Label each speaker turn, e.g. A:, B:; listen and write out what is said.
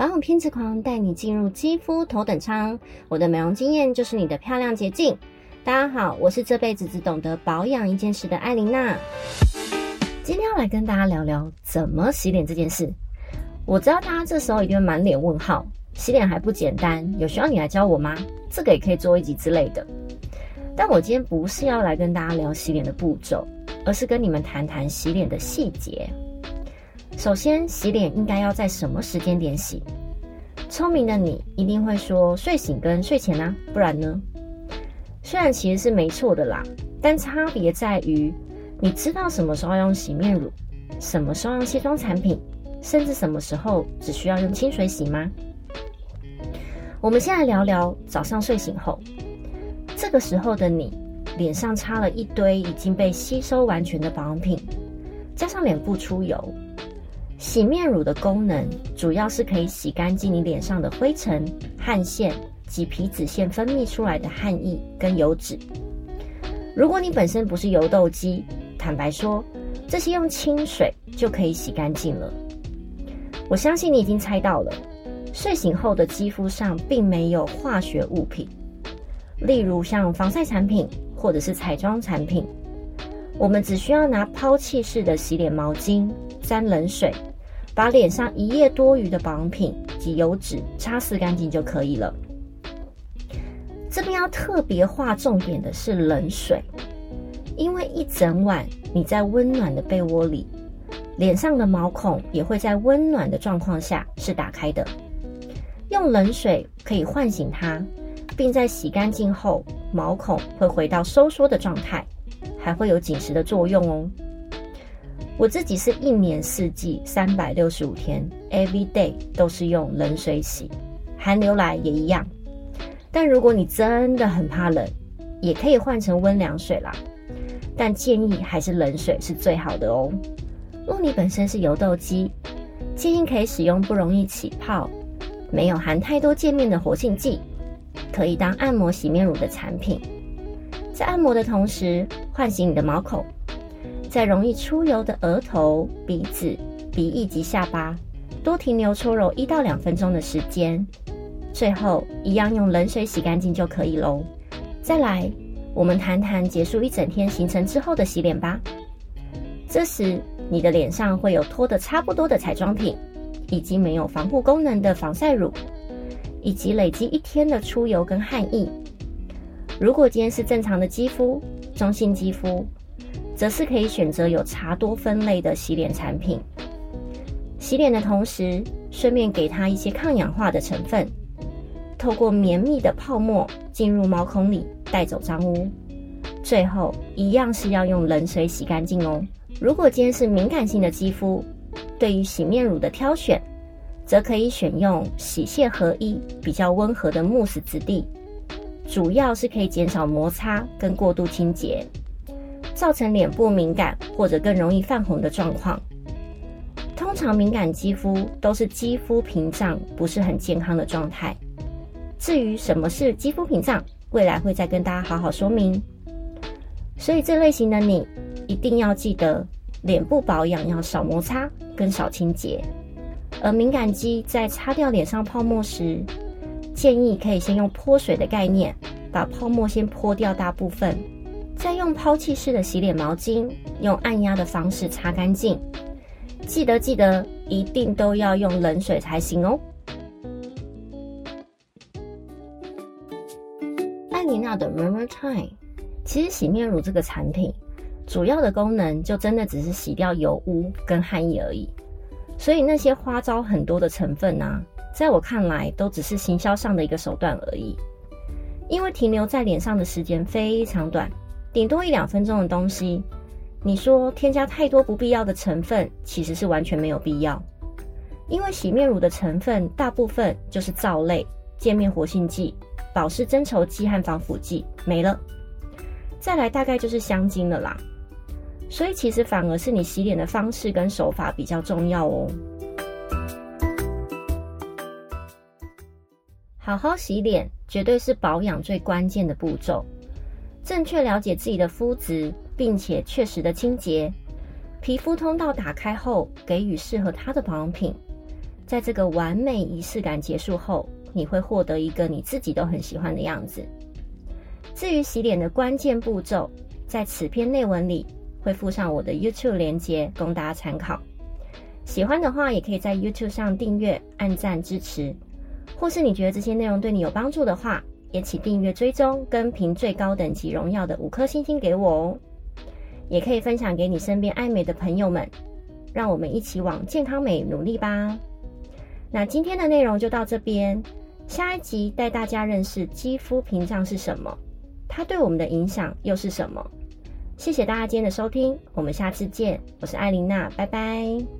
A: 保养偏执狂带你进入肌肤头等舱，我的美容经验就是你的漂亮捷径。大家好，我是这辈子只懂得保养一件事的艾琳娜。今天要来跟大家聊聊怎么洗脸这件事。我知道大家这时候一定会满脸问号，洗脸还不简单，有需要你来教我吗？这个也可以做一集之类的。但我今天不是要来跟大家聊洗脸的步骤，而是跟你们谈谈洗脸的细节。首先，洗脸应该要在什么时间点洗？聪明的你一定会说睡醒跟睡前啊，不然呢？虽然其实是没错的啦，但差别在于，你知道什么时候用洗面乳，什么时候用卸妆产品，甚至什么时候只需要用清水洗吗？我们先来聊聊早上睡醒后，这个时候的你，脸上擦了一堆已经被吸收完全的保养品，加上脸部出油。洗面乳的功能主要是可以洗干净你脸上的灰尘、汗腺及皮脂腺分泌出来的汗液跟油脂。如果你本身不是油痘肌，坦白说，这些用清水就可以洗干净了。我相信你已经猜到了，睡醒后的肌肤上并没有化学物品，例如像防晒产品或者是彩妆产品。我们只需要拿抛弃式的洗脸毛巾沾冷水。把脸上一夜多余的保养品及油脂擦拭干净就可以了。这边要特别划重点的是冷水，因为一整晚你在温暖的被窝里，脸上的毛孔也会在温暖的状况下是打开的。用冷水可以唤醒它，并在洗干净后，毛孔会回到收缩的状态，还会有紧实的作用哦。我自己是一年四季三百六十五天，every day 都是用冷水洗，寒流来也一样。但如果你真的很怕冷，也可以换成温凉水啦。但建议还是冷水是最好的哦。若你本身是油痘肌，建议可以使用不容易起泡、没有含太多界面的活性剂，可以当按摩洗面乳的产品，在按摩的同时唤醒你的毛孔。在容易出油的额头、鼻子、鼻翼及下巴，多停留搓揉一到两分钟的时间，最后一样用冷水洗干净就可以喽。再来，我们谈谈结束一整天行程之后的洗脸吧。这时，你的脸上会有脱的差不多的彩妆品，以及没有防护功能的防晒乳，以及累积一天的出油跟汗液。如果今天是正常的肌肤、中性肌肤。则是可以选择有茶多酚类的洗脸产品，洗脸的同时顺便给它一些抗氧化的成分，透过绵密的泡沫进入毛孔里带走脏污，最后一样是要用冷水洗干净哦。如果今天是敏感性的肌肤，对于洗面乳的挑选，则可以选用洗卸合一、比较温和的慕斯质地，主要是可以减少摩擦跟过度清洁。造成脸部敏感或者更容易泛红的状况。通常敏感肌肤都是肌肤屏障不是很健康的状态。至于什么是肌肤屏障，未来会再跟大家好好说明。所以这类型的你一定要记得，脸部保养要少摩擦跟少清洁。而敏感肌在擦掉脸上泡沫时，建议可以先用泼水的概念，把泡沫先泼掉大部分。再用抛弃式的洗脸毛巾，用按压的方式擦干净。记得记得，一定都要用冷水才行哦。艾琳娜的 Murmur Time，其实洗面乳这个产品，主要的功能就真的只是洗掉油污跟汗液而已。所以那些花招很多的成分呢，在我看来都只是行销上的一个手段而已。因为停留在脸上的时间非常短。顶多一两分钟的东西，你说添加太多不必要的成分，其实是完全没有必要。因为洗面乳的成分大部分就是皂类、界面活性剂、保湿增稠剂和防腐剂，没了。再来大概就是香精了啦。所以其实反而是你洗脸的方式跟手法比较重要哦。好好洗脸，绝对是保养最关键的步骤。正确了解自己的肤质，并且确实的清洁皮肤通道打开后，给予适合它的保养品，在这个完美仪式感结束后，你会获得一个你自己都很喜欢的样子。至于洗脸的关键步骤，在此篇内文里会附上我的 YouTube 连接供大家参考。喜欢的话，也可以在 YouTube 上订阅、按赞支持，或是你觉得这些内容对你有帮助的话，也请订阅追踪跟评最高等级荣耀的五颗星星给我哦。也可以分享给你身边爱美的朋友们，让我们一起往健康美努力吧。那今天的内容就到这边，下一集带大家认识肌肤屏障是什么，它对我们的影响又是什么？谢谢大家今天的收听，我们下次见，我是艾琳娜，拜拜。